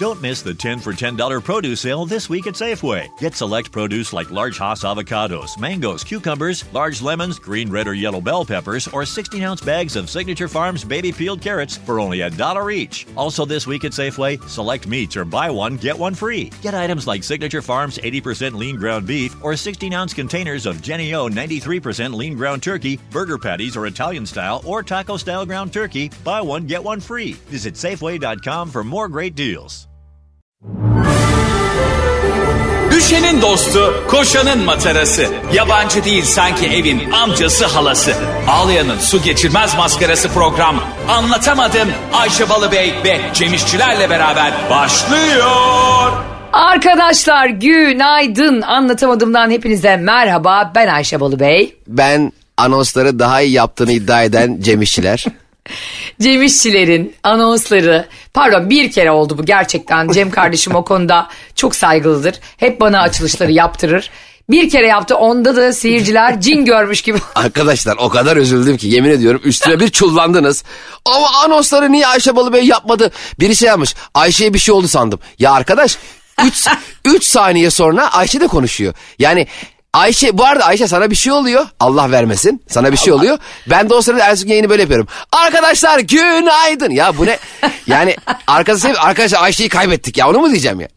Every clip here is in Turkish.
Don't miss the 10 for $10 produce sale this week at Safeway. Get select produce like large Hass avocados, mangoes, cucumbers, large lemons, green, red, or yellow bell peppers, or 16 ounce bags of Signature Farms baby peeled carrots for only a dollar each. Also, this week at Safeway, select meats or buy one, get one free. Get items like Signature Farms 80% lean ground beef or 16 ounce containers of Jenny O 93% lean ground turkey, burger patties or Italian style or taco style ground turkey. Buy one, get one free. Visit Safeway.com for more great deals. Düşenin dostu, koşanın matarası. Yabancı değil sanki evin amcası halası. Ağlayanın su geçirmez maskarası program. Anlatamadım Ayşe Balıbey ve Cemişçilerle beraber başlıyor. Arkadaşlar günaydın. Anlatamadığımdan hepinize merhaba. Ben Ayşe Balıbey. Ben anonsları daha iyi yaptığını iddia eden Cem İşçiler. Cem İşçilerin anonsları pardon bir kere oldu bu gerçekten Cem kardeşim o konuda çok saygılıdır. Hep bana açılışları yaptırır. Bir kere yaptı onda da seyirciler cin görmüş gibi. Arkadaşlar o kadar üzüldüm ki yemin ediyorum üstüne bir çullandınız. Ama anonsları niye Ayşe Balıbey yapmadı? Biri şey yapmış Ayşe'ye bir şey oldu sandım. Ya arkadaş 3 saniye sonra Ayşe de konuşuyor. Yani Ayşe bu arada Ayşe sana bir şey oluyor. Allah vermesin. Sana bir şey oluyor. Ben de o sırada Ersun yayını böyle yapıyorum. Arkadaşlar günaydın. Ya bu ne? Yani arkadaşlar, arkadaşlar Ayşe'yi kaybettik ya onu mu diyeceğim ya?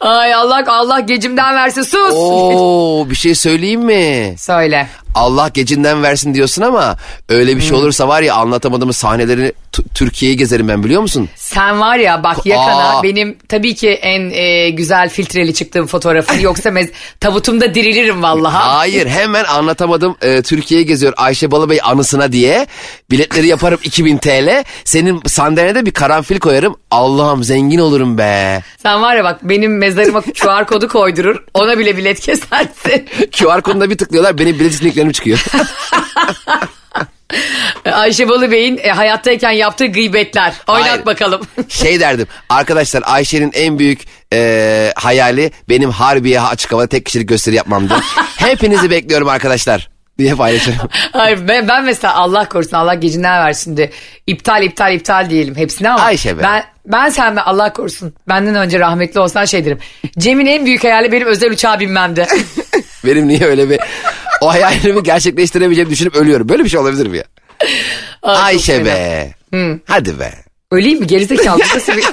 Ay Allah Allah gecimden versin sus. Oo bir şey söyleyeyim mi? Söyle. Allah gecinden versin diyorsun ama öyle bir şey olursa var ya anlatamadığımız sahnelerini t- Türkiye'yi gezerim ben biliyor musun? Sen var ya bak yakana Aa. benim tabii ki en e, güzel filtreli çıktığım fotoğrafın yoksa mez, tabutumda dirilirim vallahi. Hayır hemen anlatamadım e, Türkiye'yi geziyor Ayşe Balıbey anısına diye biletleri yaparım 2000 TL senin sandalyene bir karanfil koyarım Allah'ım zengin olurum be. Sen var ya bak benim mezarıma QR kodu koydurur ona bile bilet kesersin. QR koduna bir tıklıyorlar benim bilet linklerim çıkıyor. Ayşe Balıbey'in e, hayattayken yaptığı gıybetler. Oynat Hayır. bakalım. şey derdim arkadaşlar Ayşe'nin en büyük e, hayali benim Harbiye açık havada tek kişilik gösteri yapmamdı. Hepinizi bekliyorum arkadaşlar diye paylaşırım. Hayır ben, ben mesela Allah korusun Allah gecinden versin de iptal iptal iptal diyelim hepsine ama Ayşe be. ben ben sen ben Allah korusun benden önce rahmetli olsan şey derim. Cem'in en büyük hayali benim özel uçağa binmemdi. Benim niye öyle bir o hayalimi gerçekleştiremeyeceğimi düşünüp ölüyorum. Böyle bir şey olabilir mi ya? Ay, Ayşe be. Hadi be. Öleyim mi gerizekalı nasıl bir...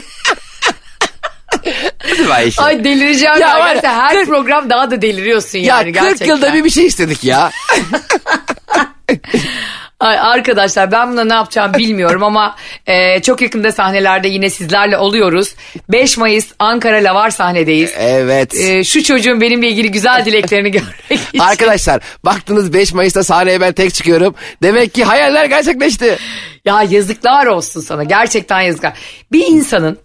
Hadi be Ayşe. Ay delireceğim Ya var ya, her program daha da deliriyorsun ya yani 40 gerçekten. yılda bir bir şey istedik ya. Ay arkadaşlar ben buna ne yapacağım bilmiyorum ama e, çok yakında sahnelerde yine sizlerle oluyoruz. 5 Mayıs Ankara Lavar sahnedeyiz. evet. E, şu çocuğun benimle ilgili güzel dileklerini görmek için. Arkadaşlar baktınız 5 Mayıs'ta sahneye ben tek çıkıyorum. Demek ki hayaller gerçekleşti. Ya yazıklar olsun sana gerçekten yazıklar. Bir insanın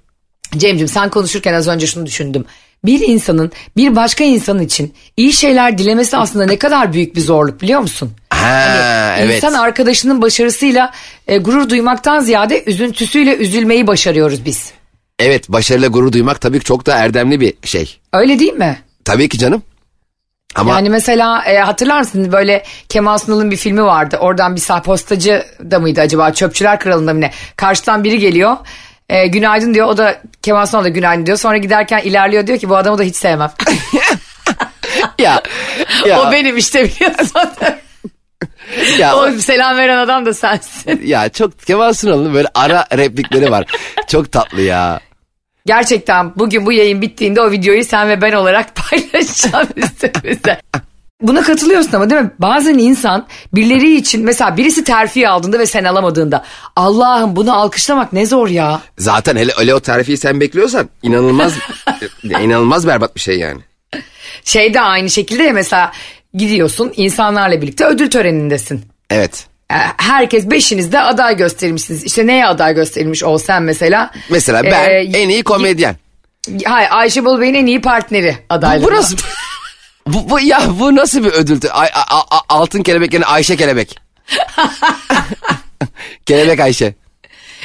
Cem'cim sen konuşurken az önce şunu düşündüm. Bir insanın bir başka insan için iyi şeyler dilemesi aslında ne kadar büyük bir zorluk biliyor musun? Ha evet. İnsan arkadaşının başarısıyla e, gurur duymaktan ziyade üzüntüsüyle üzülmeyi başarıyoruz biz. Evet başarıyla gurur duymak tabii ki çok da erdemli bir şey. Öyle değil mi? Tabii ki canım. Ama Yani mesela e, hatırlar mısın böyle Kemal Sunal'ın bir filmi vardı. Oradan bir postacı da mıydı acaba Çöpçüler Kralı'nda mı ne? Karşıdan biri geliyor. E, günaydın diyor. O da Kemal Sunal da günaydın diyor. Sonra giderken ilerliyor diyor ki bu adamı da hiç sevmem. ya, ya, o benim işte biliyorsun. ya, o selam veren adam da sensin. ya çok Kemal Sunal'ın böyle ara replikleri var. Çok tatlı ya. Gerçekten bugün bu yayın bittiğinde o videoyu sen ve ben olarak paylaşacağım üstümüzde. Buna katılıyorsun ama değil mi? Bazen insan birileri için mesela birisi terfi aldığında ve sen alamadığında Allah'ım bunu alkışlamak ne zor ya. Zaten hele öyle o tarifi sen bekliyorsan inanılmaz inanılmaz berbat bir şey yani. Şey de aynı şekilde ya mesela gidiyorsun insanlarla birlikte ödül törenindesin. Evet. Ee, Herkes beşiniz de aday gösterilmişsiniz. İşte neye aday gösterilmiş ol sen mesela? Mesela ben Ee, en iyi komedyen. Hayır Ayşe Balıbey'in en iyi partneri Bu, adayları. bu bu, ya bu nasıl bir ödül? Ay, a- a- altın kelebek yani Ayşe kelebek. kelebek Ayşe.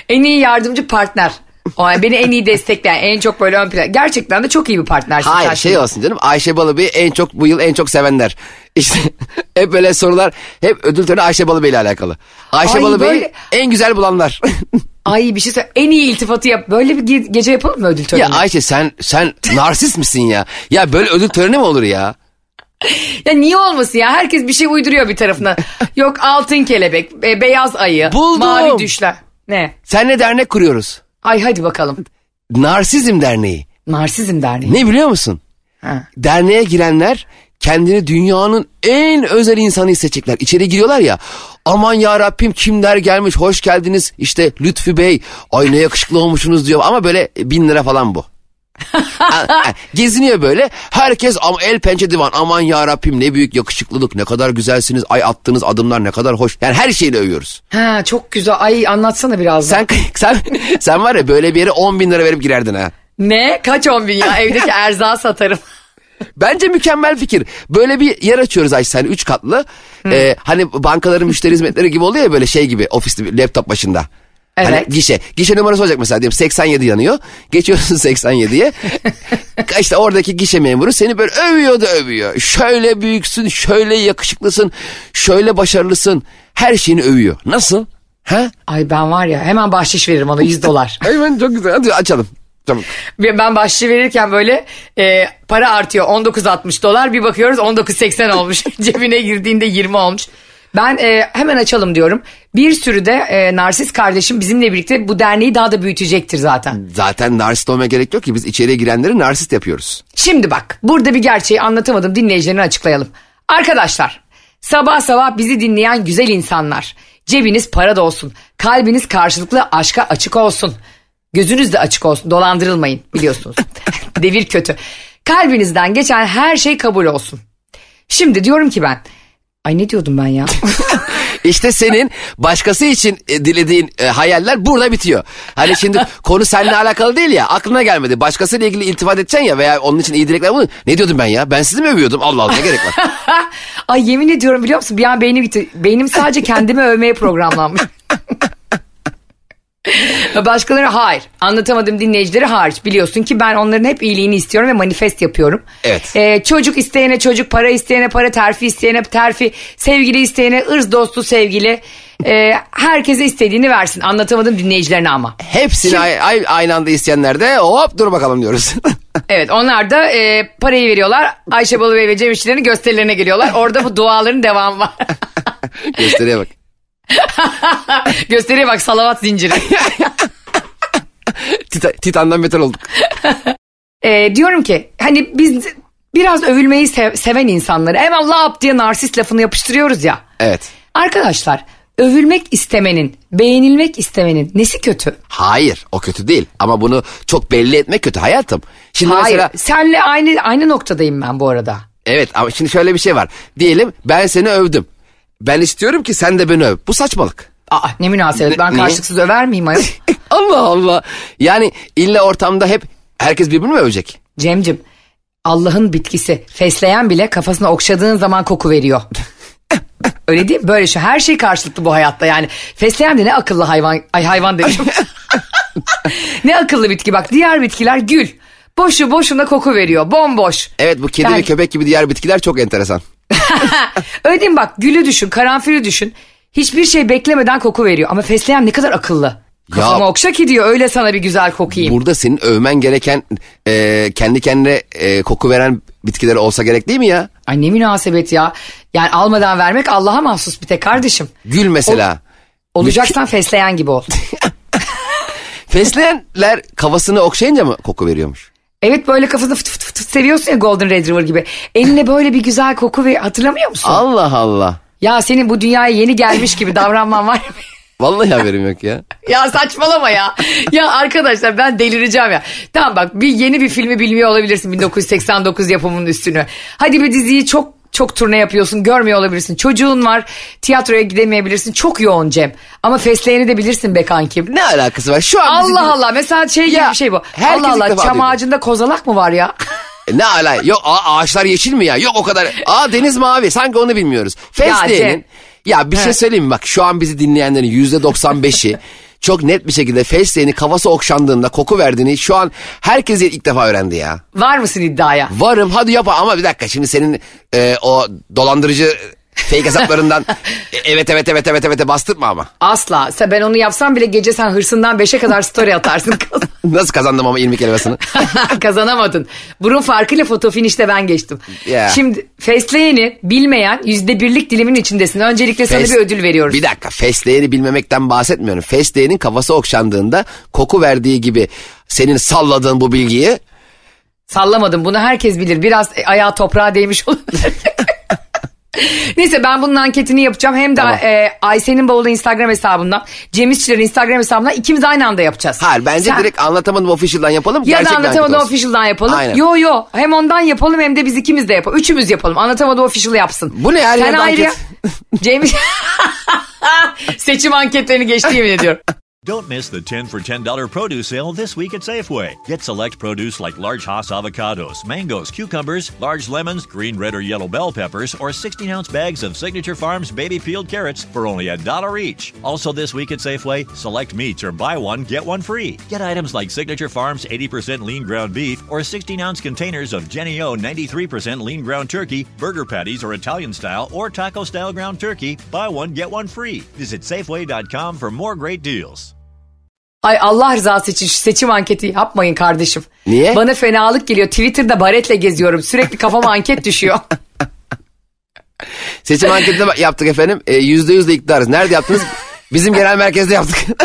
En iyi yardımcı partner. O yani beni en iyi destekleyen, en çok böyle ön plan. Gerçekten de çok iyi bir partnersin. Hayır şey olsun canım Ayşe Balıbey'i en çok bu yıl en çok sevenler. İşte hep böyle sorular hep ödül töreni Ayşe Balıbey ile alakalı. Ayşe Ay, Balıbey'i böyle- en güzel bulanlar. Ay bir şey söyle. En iyi iltifatı yap. Böyle bir ge- gece yapalım mı ödül töreni? Ya Ayşe sen sen narsist misin ya? Ya böyle ödül töreni mi olur ya? Ya niye olmasın ya? Herkes bir şey uyduruyor bir tarafına. Yok altın kelebek, e, beyaz ayı, Buldum. mavi düşler. Ne? Senle dernek kuruyoruz. Ay hadi bakalım. Narsizm Derneği. Narsizm derneği. Ne biliyor musun? Ha. Derneğe girenler kendini dünyanın en özel insanı hissedecekler. İçeri giriyorlar ya. Aman ya Rabbim kimler gelmiş hoş geldiniz işte Lütfü Bey ay ne yakışıklı olmuşsunuz diyor ama böyle bin lira falan bu. Geziniyor böyle herkes ama el pençe divan aman ya Rabbim ne büyük yakışıklılık ne kadar güzelsiniz ay attığınız adımlar ne kadar hoş yani her şeyle övüyoruz. Ha çok güzel. Ay anlatsana biraz. Sen sen sen var ya böyle bir yere 10 bin lira verip girerdin ha. Ne? Kaç on bin ya? Evdeki erzağı satarım. Bence mükemmel fikir. Böyle bir yer açıyoruz Ayşe hani üç katlı. Ee, hani bankaların müşteri hizmetleri gibi oluyor ya böyle şey gibi ofiste laptop başında. Hani Evet. gişe. Gişe numarası olacak mesela diyelim 87 yanıyor. Geçiyorsun 87'ye. işte oradaki gişe memuru seni böyle övüyor da övüyor. Şöyle büyüksün, şöyle yakışıklısın, şöyle başarılısın. Her şeyini övüyor. Nasıl? Ha? Ay ben var ya hemen bahşiş veririm ona 100 dolar. Ben çok güzel. Hadi açalım. Tamam. Ben bahşiş verirken böyle e, para artıyor 19.60 dolar bir bakıyoruz 19.80 olmuş. Cebine girdiğinde 20 olmuş. Ben e, hemen açalım diyorum. Bir sürü de e, narsist kardeşim bizimle birlikte bu derneği daha da büyütecektir zaten. Zaten narsist olmaya gerek yok ki biz içeriye girenleri narsist yapıyoruz. Şimdi bak burada bir gerçeği anlatamadım dinleyicilerine açıklayalım. Arkadaşlar sabah sabah bizi dinleyen güzel insanlar. Cebiniz para da olsun. Kalbiniz karşılıklı aşka açık olsun. Gözünüz de açık olsun. Dolandırılmayın biliyorsunuz. Devir kötü. Kalbinizden geçen her şey kabul olsun. Şimdi diyorum ki ben. Ay ne diyordum ben ya? İşte senin başkası için e, dilediğin e, hayaller burada bitiyor. Hani şimdi konu seninle alakalı değil ya aklına gelmedi. Başkasıyla ilgili iltifat edeceksin ya veya onun için iyi dilekler bunu. Ne diyordum ben ya? Ben sizi mi övüyordum? Allah Allah ne gerek var? Ay yemin ediyorum biliyor musun? Bir an beynim gitti. Beynim sadece kendimi övmeye programlanmış. Başkaları hayır. Anlatamadım dinleyicileri hariç. Biliyorsun ki ben onların hep iyiliğini istiyorum ve manifest yapıyorum. Evet. Ee, çocuk isteyene çocuk, para isteyene para, terfi isteyene terfi, sevgili isteyene ırz dostu sevgili. Ee, herkese istediğini versin. Anlatamadım dinleyicilerine ama. Hepsini ay- aynı anda isteyenler de hop dur bakalım diyoruz. Evet onlar da e, parayı veriyorlar. Ayşe Balıbey ve Cem İşçilerin gösterilerine geliyorlar. Orada bu duaların devamı var. Gösteriye bak. Gösteriye bak salavat zinciri. Tita- Titan'dan beter olduk. Ee, diyorum ki hani biz biraz övülmeyi sev- seven insanları lap diye narsist lafını yapıştırıyoruz ya. Evet. Arkadaşlar övülmek istemenin, beğenilmek istemenin nesi kötü? Hayır o kötü değil ama bunu çok belli etmek kötü hayatım. Şimdi Hayır mesela senle aynı aynı noktadayım ben bu arada. evet ama şimdi şöyle bir şey var. Diyelim ben seni övdüm. Ben istiyorum ki sen de beni öv. Bu saçmalık. Aa ne münasebet ben karşılıksız över miyim ayol? Allah Allah. Yani illa ortamda hep herkes birbirini mi övecek? Cemcim Allah'ın bitkisi fesleğen bile kafasına okşadığın zaman koku veriyor. Öyle değil mi? Böyle şu her şey karşılıklı bu hayatta yani. Fesleğen de ne akıllı hayvan, ay hayvan dedim. ne akıllı bitki bak diğer bitkiler gül. Boşu boşuna koku veriyor bomboş. Evet bu kedi Yani- ve köpek gibi diğer bitkiler çok enteresan. Öyle değil mi bak gülü düşün karanfili düşün. Hiçbir şey beklemeden koku veriyor ama fesleğen ne kadar akıllı. Kafama okşa ki diyor öyle sana bir güzel kokayım. Burada senin övmen gereken e, kendi kendine e, koku veren bitkiler olsa gerek değil mi ya? Ay ne münasebet ya. Yani almadan vermek Allah'a mahsus bir tek kardeşim. Gül mesela. Olacaksan fesleğen gibi ol. Fesleğenler kafasını okşayınca mı koku veriyormuş? Evet böyle kafasını fıt fıt fıt seviyorsun ya Golden Retriever gibi. Eline böyle bir güzel koku ve hatırlamıyor musun? Allah Allah. Ya senin bu dünyaya yeni gelmiş gibi davranman var ya. Vallahi haberim yok ya. ya saçmalama ya. Ya arkadaşlar ben delireceğim ya. Tamam bak bir yeni bir filmi bilmiyor olabilirsin 1989 yapımının üstünü. Hadi bir diziyi çok çok turne yapıyorsun görmüyor olabilirsin. Çocuğun var tiyatroya gidemeyebilirsin. Çok yoğun Cem. Ama fesleğeni de bilirsin be kankim. Ne alakası var? Şu an Allah Allah mesela şey gibi Ya, bir şey bu. Allah Allah çam duydu. ağacında kozalak mı var ya? E, Ne ala? Yok ağaçlar yeşil mi ya? Yok o kadar. Aa deniz mavi. Sanki onu bilmiyoruz. Fesleğenin. Cem. Ya, bir şey söyleyeyim mi? Bak şu an bizi dinleyenlerin yüzde 95'i çok net bir şekilde fesleğeni kafası okşandığında koku verdiğini şu an herkes ilk defa öğrendi ya. Var mısın iddiaya? Varım hadi yap ama bir dakika şimdi senin e, o dolandırıcı Fake hesaplarından e, evet evet evet evet evet bastırma ama. Asla. Sen ben onu yapsam bile gece sen hırsından 5'e kadar story atarsın. Nasıl kazandım ama ilmi kelimesini? Kazanamadın. Burun farkıyla foto finişte ben geçtim. Ya. Şimdi fesleğeni bilmeyen yüzde birlik dilimin içindesin. Öncelikle sana Fes- bir ödül veriyoruz. Bir dakika fesleğeni bilmemekten bahsetmiyorum. Fesleğenin kafası okşandığında koku verdiği gibi senin salladığın bu bilgiyi Sallamadım bunu herkes bilir. Biraz ayağı toprağa değmiş olabilir. Neyse ben bunun anketini yapacağım. Hem de Tamam. e, Ayşe'nin bavulu Instagram hesabından, Cem İşçilerin Instagram hesabından ikimiz aynı anda yapacağız. hayır bence Sen- direkt anlatamadım official'dan yapalım. Ya da gerçek bir anket anlatamadı olsun. official'dan yapalım. Aynen. Yo yo hem ondan yapalım hem de biz ikimiz de yapalım. Üçümüz yapalım. Anlatamadı official yapsın. Bu ne her Sen ayrı- anket? Cem Seçim anketlerini geçti yemin ediyorum. Don't miss the 10 for $10 produce sale this week at Safeway. Get select produce like large Hass avocados, mangoes, cucumbers, large lemons, green, red, or yellow bell peppers, or 16 ounce bags of Signature Farms baby peeled carrots for only a dollar each. Also, this week at Safeway, select meats or buy one, get one free. Get items like Signature Farms 80% lean ground beef or 16 ounce containers of Jenny O 93% lean ground turkey, burger patties or Italian style or taco style ground turkey. Buy one, get one free. Visit Safeway.com for more great deals. Ay Allah rızası için şu seçim anketi yapmayın kardeşim. Niye? Bana fenalık geliyor. Twitter'da baretle geziyorum. Sürekli kafama anket düşüyor. Seçim anketini yaptık efendim. E, Yüzde yüz de iktidarız. Nerede yaptınız? Bizim genel merkezde yaptık.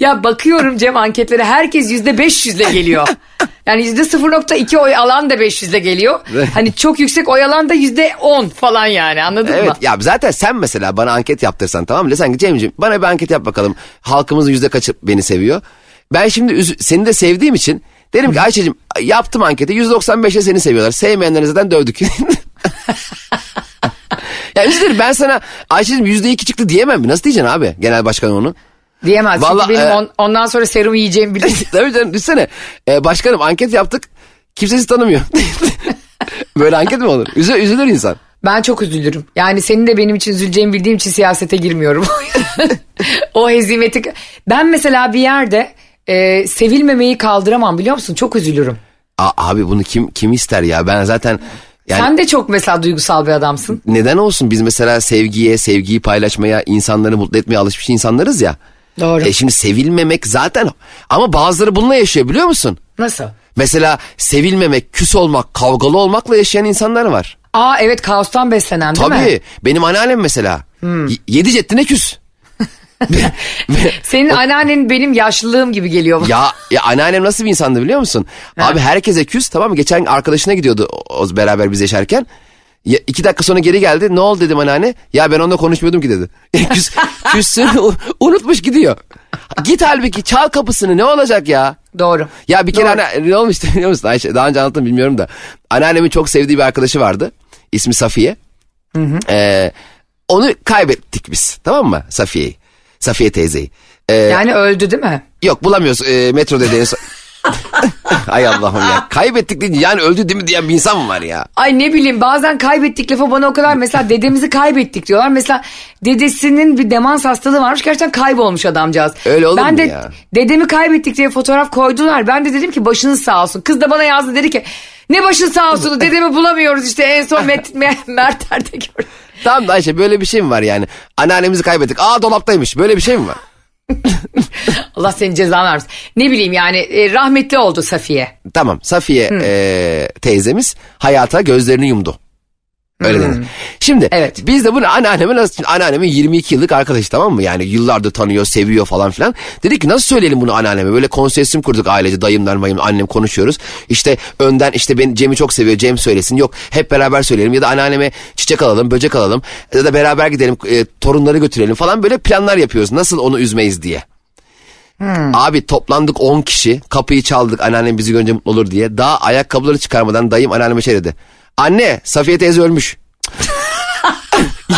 ya bakıyorum Cem anketlere herkes yüzde 500'le geliyor. Yani yüzde 0.2 oy alan da 500'le geliyor. Hani çok yüksek oy alan da yüzde 10 falan yani anladın evet mı? ya zaten sen mesela bana anket yaptırsan tamam mı? Ki Cem'ciğim bana bir anket yap bakalım. Halkımızın yüzde kaçı beni seviyor. Ben şimdi seni de sevdiğim için derim ki Ayşe'cim yaptım anketi yüzde 95'e seni seviyorlar. Sevmeyenleri zaten dövdük. ya üzülürüm ben sana Ayşe'cim yüzde iki çıktı diyemem mi? Nasıl diyeceksin abi genel başkan onu? Diyemez. Vallahi, Çünkü benim e- on- ondan sonra serum yiyeceğimi biliyorum. Tabii canım düşsene. Ee, başkanım anket yaptık. Kimse sizi tanımıyor. Böyle anket mi olur? Üzü- üzülür insan. Ben çok üzülürüm. Yani senin de benim için üzüleceğimi bildiğim için siyasete girmiyorum. o hezimeti... Ben mesela bir yerde e, sevilmemeyi kaldıramam biliyor musun? Çok üzülürüm. Aa, abi bunu kim kim ister ya? Ben zaten yani Sen de çok mesela duygusal bir adamsın. neden olsun biz mesela sevgiye, sevgiyi paylaşmaya, insanları mutlu etmeye alışmış insanlarız ya. Doğru. E şimdi sevilmemek zaten ama bazıları bununla yaşıyor biliyor musun? Nasıl? Mesela sevilmemek, küs olmak, kavgalı olmakla yaşayan insanlar var. Aa evet kaostan beslenen değil mi? Hmm. Tabii. Benim anneannem mesela. Y- Yedi ceddine küs. Senin anneannen benim yaşlılığım gibi geliyor. Ya, ya anneannem nasıl bir insandı biliyor musun? Abi herkese küs tamam mı? Geçen arkadaşına gidiyordu o, o beraber biz yaşarken. Ya, iki dakika sonra geri geldi. Ne oldu dedim anneanne. Ya ben onunla konuşmuyordum ki dedi. Küs, küssün unutmuş gidiyor. Git halbuki çal kapısını ne olacak ya? Doğru. Ya bir kere anne, ne olmuştu biliyor musun Ayşe? Daha önce anlattım bilmiyorum da. Anneannemin çok sevdiği bir arkadaşı vardı. İsmi Safiye. Ee, onu kaybettik biz tamam mı Safiye'yi? Safiye teyzeyi. Ee, Yani öldü değil mi? Yok bulamıyoruz e, metro dediğin. Ay Allah'ım ya. Kaybettik deyince yani öldü değil mi diyen bir insan mı var ya? Ay ne bileyim bazen kaybettik lafı bana o kadar mesela dedemizi kaybettik diyorlar. Mesela dedesinin bir demans hastalığı varmış gerçekten kaybolmuş adamcağız. Öyle olur ben mu de ya? dedemi kaybettik diye fotoğraf koydular. Ben de dedim ki başınız sağ olsun. Kız da bana yazdı dedi ki ne başın sağ olsun dedemi bulamıyoruz işte en son Mert, Mert Er'de gördüm. Tamam da Ayşe böyle bir şey mi var yani? Anneannemizi kaybettik. Aa dolaptaymış. Böyle bir şey mi var? Allah senin cezanı vermesin. Ne bileyim yani e, rahmetli oldu Safiye. Tamam Safiye e, teyzemiz hayata gözlerini yumdu. Öyle denir. Şimdi Evet. biz de bunu anneanneme nasıl... Anneannemin 22 yıllık arkadaşı tamam mı? Yani yıllardır tanıyor, seviyor falan filan. Dedik ki nasıl söyleyelim bunu anneanneme? Böyle konsorsiyum kurduk ailece. Dayımlar mayım annem konuşuyoruz. İşte önden işte ben Cem'i çok seviyor. Cem söylesin. Yok hep beraber söyleyelim. Ya da anneanneme çiçek alalım, böcek alalım. Ya da beraber gidelim e, torunları götürelim falan. Böyle planlar yapıyoruz. Nasıl onu üzmeyiz diye. Abi toplandık 10 kişi. Kapıyı çaldık anneannem bizi görünce mutlu olur diye. Daha ayakkabıları çıkarmadan dayım anneanneme şey dedi. Anne Safiye teyze ölmüş.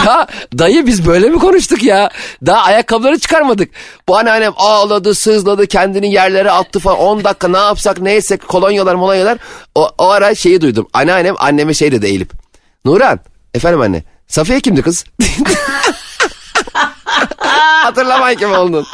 ya dayı biz böyle mi konuştuk ya? Daha ayakkabıları çıkarmadık. Bu anneannem ağladı, sızladı, kendini yerlere attı falan. 10 dakika ne yapsak ne etsek kolonyalar molonyalar. O, o ara şeyi duydum. Anneannem anneme şey dedi eğilip. Nuran efendim anne Safiye kimdi kız? Hatırlamayın kim oldun.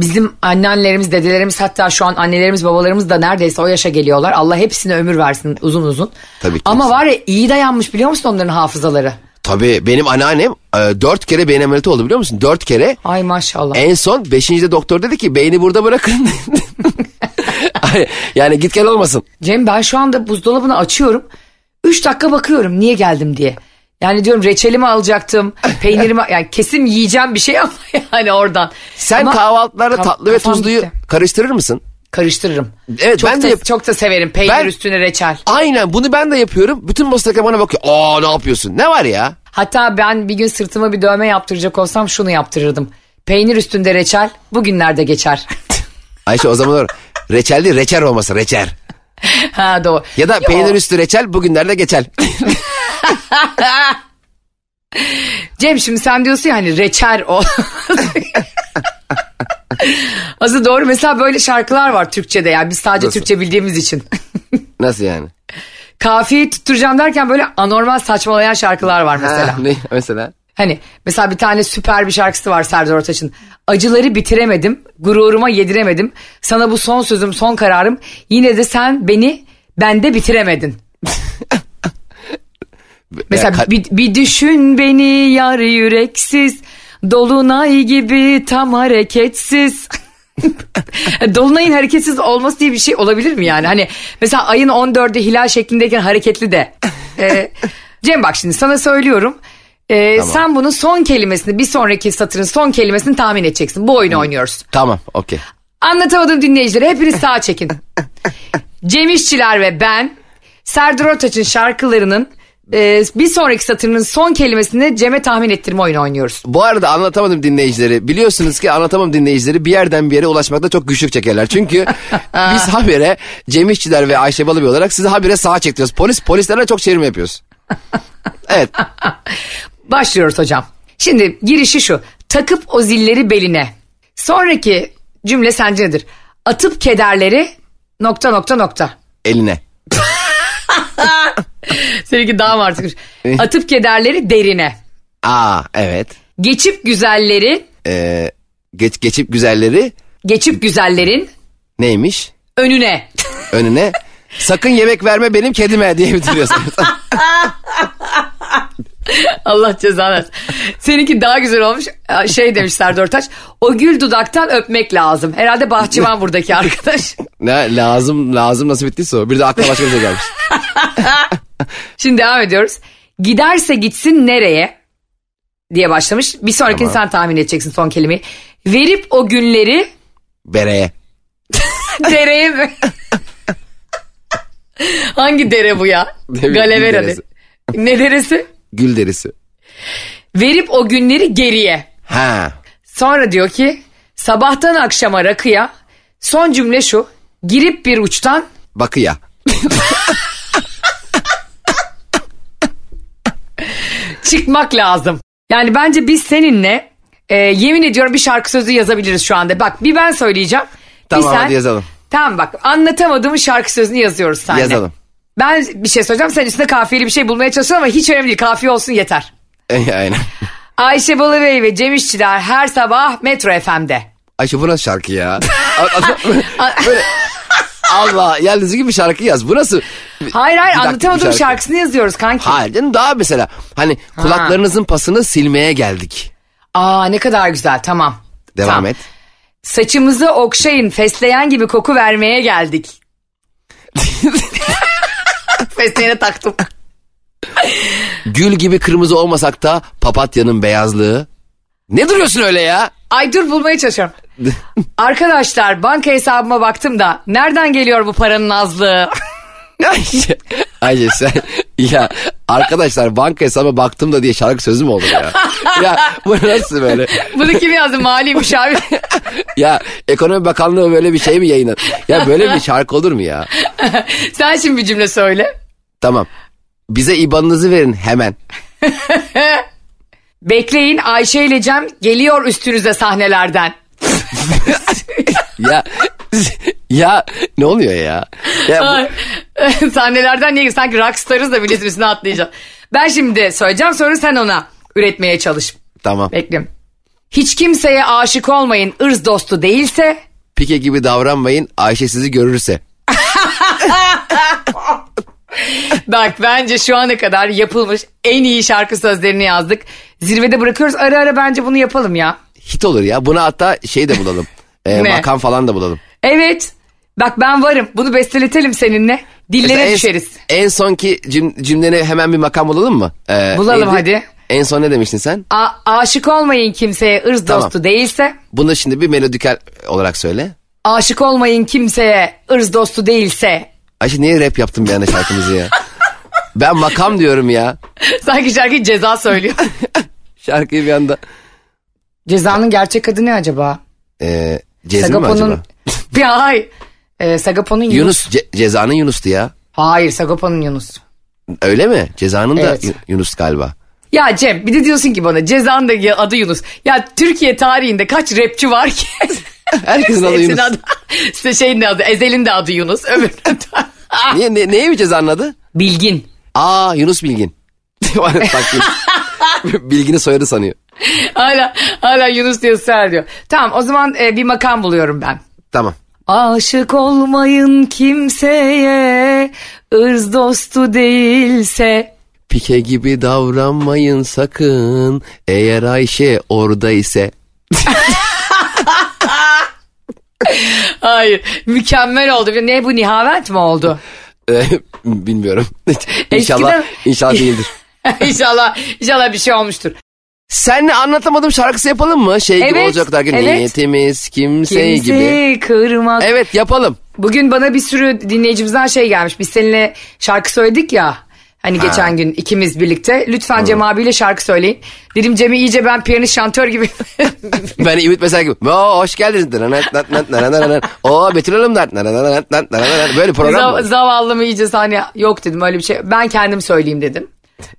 Bizim anneannelerimiz, dedelerimiz hatta şu an annelerimiz, babalarımız da neredeyse o yaşa geliyorlar. Allah hepsine ömür versin uzun uzun. Tabii ki. Ama var ya iyi dayanmış biliyor musun onların hafızaları? Tabii benim anneannem e, dört kere beyin ameliyatı oldu biliyor musun? Dört kere. Ay maşallah. En son beşincide doktor dedi ki beyni burada bırakın. Yani git gel olmasın. Cem ben şu anda buzdolabını açıyorum. Üç dakika bakıyorum niye geldim diye. Yani diyorum reçelimi alacaktım, peynirimi yani kesin yiyeceğim bir şey ama yani oradan. Sen Ama kahvaltılarda kaf- tatlı ve tuzluyu gitti. karıştırır mısın? karıştırırım. Evet, çok ben da, de yap- çok da severim peynir Ben- üstüne reçel. Aynen bunu ben de yapıyorum. Bütün masadakiler bana bakıyor. Aa ne yapıyorsun? Ne var ya? Hatta ben bir gün sırtıma bir dövme yaptıracak olsam şunu yaptırırdım. Peynir üstünde reçel bugünlerde geçer. Ayşe o zaman. Reçel değil reçer olması reçer. ha doğru. Ya da Yo. peynir üstü reçel bugünlerde geçer. Cem şimdi sen diyorsun ya hani reçel o. Aslında doğru mesela böyle şarkılar var Türkçe'de yani biz sadece Nasıl? Türkçe bildiğimiz için. Nasıl yani? Kafiyeyi tutturacağım derken böyle anormal saçmalayan şarkılar var mesela. Ha, ne mesela? Hani mesela bir tane süper bir şarkısı var Serdar Ortaç'ın. Acıları bitiremedim, gururuma yediremedim. Sana bu son sözüm, son kararım. Yine de sen beni bende bitiremedin. Mesela ka- bir, bir düşün beni yar yüreksiz. Dolunay gibi tam hareketsiz. Dolunayın hareketsiz olması diye bir şey olabilir mi yani? Hani mesela ayın 14'ü hilal şeklindeyken hareketli de. Ee, Cem bak şimdi sana söylüyorum. Ee, Sen bunun son kelimesini bir sonraki satırın son kelimesini tahmin edeceksin. Bu oyunu oynuyoruz. Tamam okey. Anlatamadım dinleyicileri hepiniz sağa çekin. Cem İşçiler ve ben Serdar Ortaç'ın şarkılarının e, bir sonraki satırının son kelimesini Cem'e tahmin ettirme oyunu oynuyoruz. Bu arada anlatamadım dinleyicileri. Biliyorsunuz ki anlatamam dinleyicileri bir yerden bir yere ulaşmakta çok güçlük çekerler. Çünkü biz habire Cem İşçiler ve Ayşe Balıbey olarak sizi habire sağa çektiriyoruz. Polis polislerle çok çevirme yapıyoruz. Evet. Başlıyoruz hocam. Şimdi girişi şu. Takıp o zilleri beline. Sonraki cümle sence nedir? Atıp kederleri nokta nokta nokta. Eline. Seninki daha mı artık? Atıp kederleri derine. Aa evet. Geçip güzelleri, Ee, geç, geçip güzelleri geçip güzellerin neymiş? önüne. Önüne. Sakın yemek verme benim kedime diye bitiriyorsun. Allah cezanı versin. Seninki daha güzel olmuş. Şey demiş Serdar Ortaç. O gül dudaktan öpmek lazım. Herhalde bahçıvan buradaki arkadaş. ne lazım lazım nasıl bittiyse o. Bir de aklıma başka bir şey gelmiş. Şimdi devam ediyoruz. Giderse gitsin nereye? Diye başlamış. Bir sonrakini Tamam. sen tahmin edeceksin son kelimeyi. Verip o günleri Bereye. dereye mi? Hangi dere bu ya? Galevera Ne deresi? Gül derisi. Verip o günleri geriye. Ha. Sonra diyor ki sabahtan akşama rakıya son cümle şu. Girip bir uçtan Bakıya. çıkmak lazım. Yani bence biz seninle e, yemin ediyorum bir şarkı sözü yazabiliriz şu anda. Bak bir ben söyleyeceğim. bir Tamam, sen- hadi yazalım. Tamam bak anlatamadığım şarkı sözünü yazıyoruz seninle. Yazalım. Ben bir şey söyleyeceğim sen üstüne kafiyeli bir şey bulmaya çalışıyorsun ama hiç önemli değil kafiye olsun yeter. Aynen. Ayşe Balıbey ve Cem İşçiler her sabah Metro FM'de. Ayşe bu nasıl şarkı ya? Böyle, Allah yalnız gibi şarkı yaz. Bu nasıl? Hayır hayır anlatamadığım şarkı. şarkısını yazıyoruz kanki. Hayır canım daha mesela hani kulaklarınızın pasını silmeye geldik. Aa ne kadar güzel tamam. Devam Tamam. et. Saçımızı okşayın fesleğen gibi koku vermeye geldik. Fesleğene taktım. Gül gibi kırmızı olmasak da papatyanın beyazlığı. Ne duruyorsun öyle ya? Ay dur bulmaya çalışıyorum. Arkadaşlar banka hesabıma baktım da nereden geliyor bu paranın azlığı? Ayşe, Ayşe sen ya arkadaşlar banka hesabıma baktım da diye şarkı sözü mü olur ya? ya bu nasıl böyle? Bunu kim yazdı? Mali müşavir. Ya ekonomi bakanlığı böyle bir şey mi yayınladı? Ya böyle bir şarkı olur mu ya? Sen şimdi bir cümle söyle. Tamam. Bize IBAN'ınızı verin hemen. Bekleyin Ayşe ile Cem geliyor üstünüze sahnelerden. Ya ya ne oluyor ya? Ya bu- Sahnelerden niye? Sanki rockstarız da milletin üstüne atlayacağız. Ben şimdi söyleyeceğim sonra sen ona üretmeye çalış. tamam. Bekliyorum. Hiç kimseye aşık olmayın ırz dostu değilse. Pike gibi davranmayın Ayşe sizi görürse. Bak bence şu ana kadar yapılmış en iyi şarkı sözlerini yazdık. Zirvede bırakıyoruz. Ara ara bence bunu yapalım ya. Hit olur ya. Buna hatta şey de bulalım. Ne? makam falan da bulalım. Evet. Bak ben varım. Bunu besteletelim seninle. Dillere Mesela en, düşeriz. En sonki cüm, cümlene hemen bir makam bulalım mı? Ee, Bulalım hadi. En son ne demiştin sen? A- aşık olmayın kimseye ırz Tamam. dostu değilse. Bunu şimdi bir melodikel olarak söyle. Aşık olmayın kimseye ırz dostu değilse. Ayşe niye rap yaptın bir anda şarkımızı ya? ben makam diyorum ya. Sanki şarkı ceza söylüyor. Şarkıyı bir anda. Cezanın gerçek adı ne acaba? Ee, Cezmi mi acaba? Ya hayır. Ee, Sagapo'nun Yunus. Yunus. Ce- cezanın Yunus'tu ya. Hayır Sagapo'nun Yunus. Öyle mi? Cezanın Evet. da Yu- Yunus galiba. Ya Cem bir de diyorsun ki bana cezanın da adı Yunus. Ya Türkiye tarihinde kaç rapçi var ki? Herkesin adı Yunus. adı- İşte şeyin de adı Ezel'in de adı Yunus. De- Niye, ne, neye mi cezanın adı? Bilgin. Aa Yunus Bilgin. Bilgin'i soyadı sanıyor. Hala, hala Yunus diye ısrar diyor. Tamam o zaman e, bir makam buluyorum ben. Tamam. Aşık olmayın kimseye ırz dostu değilse. Pike gibi davranmayın sakın. Eğer Ayşe orada ise. Hayır mükemmel oldu. Ne bu Nihavent mi oldu? Ee, Bilmiyorum. inşallah, Eskiden- inşallah değildir. inşallah, inşallah bir şey olmuştur. Senle anlatamadım şarkısı yapalım mı? Şey gibi Evet, olacak derken evet. niyetimiz kimse gibi. Kimseyi kırmak. Evet yapalım. Bugün bana bir sürü dinleyicimizden şey gelmiş. Biz seninle şarkı söyledik ya. Hani geçen gün ikimiz birlikte. Lütfen Cem abiyle şarkı söyleyin. Dedim Cem'i iyice ben piyanist şantör gibi. Ben Ümit mesela gibi. Oo, hoş geldiniz. Oo Betül Hanım da. Böyle program mı? zavallı mı iyice sahne yok dedim öyle bir şey. Ben kendim söyleyeyim dedim.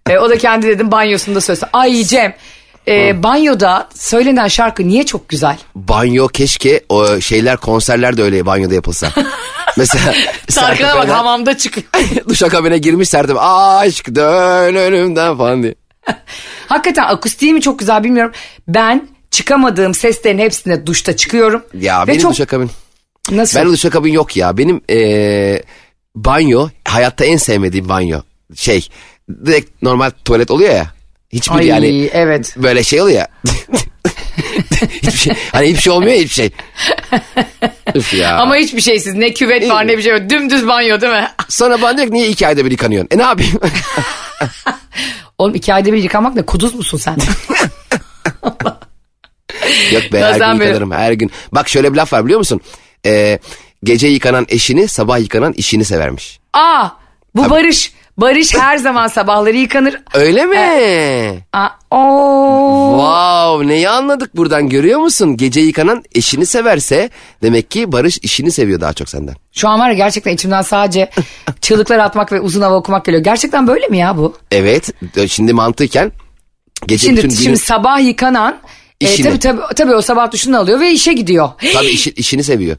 E, o da kendi dedim banyosunda söylesin. Ay Cem e, banyoda söylenen şarkı niye çok güzel? Banyo keşke o şeyler konserler de öyle banyoda yapılsa. Mesela Şarkına bak hamamda çıkıyor. Erener duşakabine girmiş Sertab aşk dön önümden falan diye. Hakikaten akustiği mi çok güzel bilmiyorum. Ben çıkamadığım seslerin hepsine duşta çıkıyorum. Ya Ve benim çok duşakabin. nasıl? Ben duşakabin yok ya. Benim eee, banyo hayatta en sevmediğim banyo. Şey direkt normal tuvalet oluyor ya. Hiçbir Ay, yani evet. böyle şey oluyor ya. hiçbir şey, hani hiçbir şey olmuyor ya hiçbir şey. Üf ya. Ama hiçbir şeysiz ne küvet var ne bir şey yok. Dümdüz banyo değil mi? Sonra bana diyor ki niye iki ayda bir yıkanıyorsun? E ne yapayım? Oğlum iki ayda bir yıkamak ne kuduz musun sen? Yok be her gün böyle- yıkanırım her gün. Bak şöyle bir laf var biliyor musun? Ee, gece yıkanan eşini sabah yıkanan işini severmiş. Aa bu Barış. Barış her zaman sabahları yıkanır. Öyle mi? Aa, oo. Wow neyi anladık buradan görüyor musun? Gece yıkanan eşini severse demek ki Barış işini seviyor daha çok senden. Şu an var ya gerçekten içimden sadece çığlıklar atmak ve uzun hava okumak geliyor. Gerçekten böyle mi ya bu? Evet şimdi mantıken gece Şimdi, bütün günü şimdi sabah yıkanan e, tabii, tabii, tabii o sabah duşunu alıyor ve işe gidiyor. tabii işi- işini seviyor.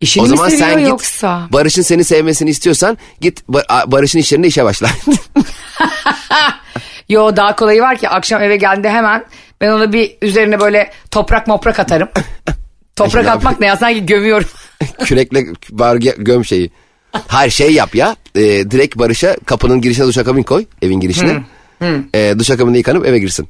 İşini o mi zaman seviyor sen git yoksa? Barış'ın seni sevmesini istiyorsan git Barış'ın iş yerinde işe başla. Yo daha kolayı var ki akşam eve geldiğinde hemen ben ona bir üzerine böyle toprak moprak atarım. Toprak atmak ne ya sanki gömüyorum. Kürekle bar göm şeyi. Her şey yap ya. Ee, direkt Barış'a kapının girişine duşakabin koy. Evin girişine. Ee, duşakabinde yıkanıp eve girsin.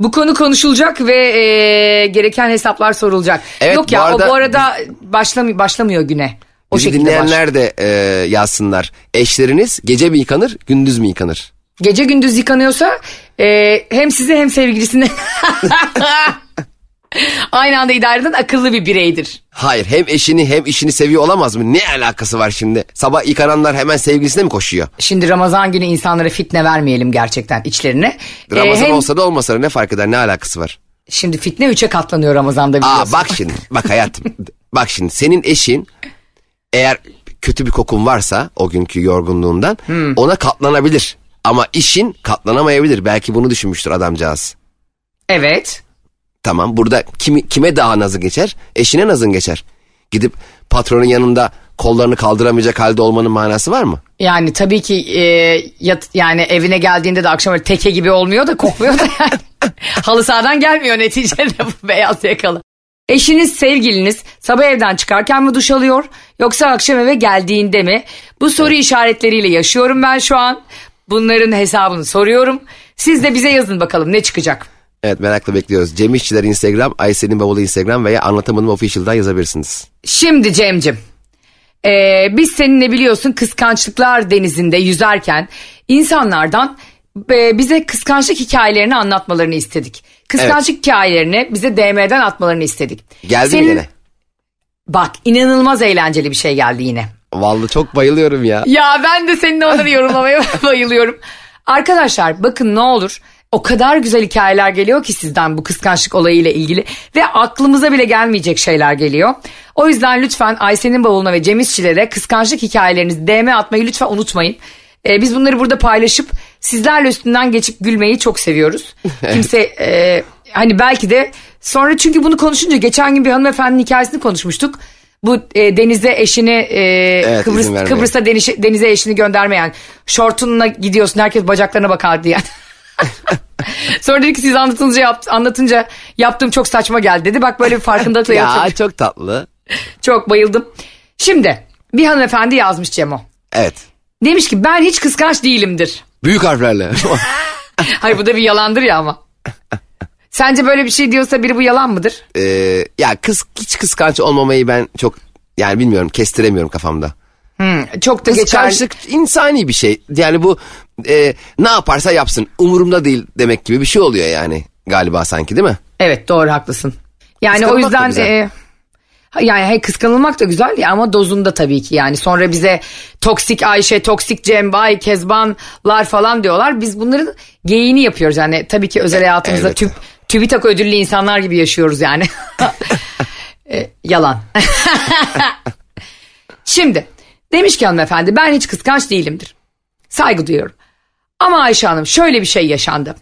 Bu konu konuşulacak ve e, gereken hesaplar sorulacak. Evet, Yok bu ya arada o bu arada başlamıyor, başlamıyor güne. O Bizi şekilde baş. dinleyenler de e, yazsınlar. Eşleriniz gece mi yıkanır gündüz mü yıkanır? Gece gündüz yıkanıyorsa e, hem sizi hem sevgilisini aynı anda idare eden akıllı bir bireydir. Hayır hem eşini hem işini seviyor olamaz mı? Ne alakası var şimdi? Sabah yıkananlar hemen sevgilisine mi koşuyor? Şimdi Ramazan günü insanlara fitne vermeyelim gerçekten içlerine. E, Ramazan hem- olsa da olmasa da ne fark eder ne alakası var? Şimdi fitne üçe katlanıyor Ramazan'da biliyorsun. Aa bak şimdi bak hayatım bak şimdi senin eşin eğer kötü bir kokun varsa o günkü yorgunluğundan ona katlanabilir. Ama işin katlanamayabilir. Belki bunu düşünmüştür adamcağız. Evet. Tamam burada kimi, kime daha nazı geçer? Eşine nazın geçer. Gidip patronun yanında kollarını kaldıramayacak halde olmanın manası var mı? Yani tabii ki e, yat, yani evine geldiğinde de akşam öyle teke gibi olmuyor da kokmuyor da yani. Halı sahadan gelmiyor neticede bu beyaz yakalı. Eşiniz, sevgiliniz sabah evden çıkarken mi duş alıyor yoksa akşam eve geldiğinde mi? Bu soru işaretleriyle yaşıyorum ben şu an. Bunların hesabını soruyorum. Siz de bize yazın bakalım ne çıkacak. Evet merakla bekliyoruz. Cem İşçiler Instagram, Aysel'in bavulu Instagram veya Anlatamadım Official'dan yazabilirsiniz. Şimdi Cem'cim ee, biz seninle biliyorsun kıskançlıklar denizinde yüzerken insanlardan e, bize kıskançlık hikayelerini anlatmalarını istedik. Kıskançlık hikayelerini bize DM'den atmalarını istedik. Geldi Senin- mi yine? Bak inanılmaz eğlenceli bir şey geldi yine. Vallahi çok bayılıyorum ya. Ya ben de senin onları yorumlamaya bayılıyorum. Arkadaşlar bakın ne olur o kadar güzel hikayeler geliyor ki sizden bu kıskançlık olayıyla ilgili ve aklımıza bile gelmeyecek şeyler geliyor. O yüzden lütfen Ayşe'nin bavuluna ve Cem İşçilere kıskançlık hikayelerinizi DM atmayı lütfen unutmayın. Ee, biz bunları burada paylaşıp sizlerle üstünden geçip gülmeyi çok seviyoruz. Kimse e, hani belki de sonra çünkü bunu konuşunca geçen gün bir hanımefendinin hikayesini konuşmuştuk. Bu e, denize eşini e, Kıbrıs, izin vermeyen. Kıbrıs'a denize, denize eşini göndermeyen şortunla gidiyorsun herkes bacaklarına bakar diyen. Sonra dedi ki siz anlatınca, yapt, anlatınca yaptığım çok saçma geldi dedi. Bak böyle bir farkındalıkla Ya yapıyorum. çok tatlı. Çok bayıldım. Şimdi bir hanımefendi yazmış Cemo. Evet. Demiş ki ben hiç kıskanç değilimdir. Büyük harflerle. Hayır bu da bir yalandır ya ama. Sence böyle bir şey diyorsa biri bu yalan mıdır? Ee, ya kız hiç kıskanç olmamayı ben çok yani bilmiyorum kestiremiyorum kafamda. Hmm, çok da geçerli. İnsani bir şey. Yani bu e, ne yaparsa yapsın umurumda değil demek gibi bir şey oluyor yani galiba sanki değil mi? Evet doğru haklısın. Yani o Kıskanılmak yüzden e, yani hey, kıskanılmak da güzel ya ama dozunda tabii ki yani. Sonra bize toksik Ayşe, toksik Cem, Bay, Kezbanlar falan diyorlar. Biz bunların geyiğini yapıyoruz yani. Tabii ki özel hayatımızda Evet. tüp, TÜBİTAK ödüllü insanlar gibi yaşıyoruz yani. E, yalan. Şimdi demiş ki hanımefendi ben hiç kıskanç değilimdir. Saygı duyuyorum. Ama Ayşe Hanım şöyle bir şey yaşandı.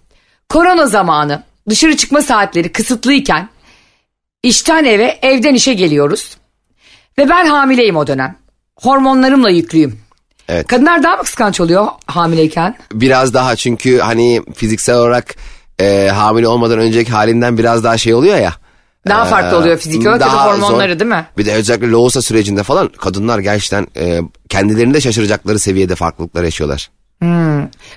Korona zamanı dışarı çıkma saatleri kısıtlıyken işten eve evden işe geliyoruz. Ve ben hamileyim o dönem. Hormonlarımla yüklüyüm. Evet. Kadınlar daha mı kıskanç oluyor hamileyken? Biraz daha çünkü hani fiziksel olarak e, hamile olmadan önceki halinden biraz daha şey oluyor ya. Daha Ee, farklı oluyor fizik olarak ya da daha hormonları zor. değil mi? Bir de özellikle loğusa sürecinde falan kadınlar gerçekten e, kendilerini de şaşıracakları seviyede farklılıklar yaşıyorlar.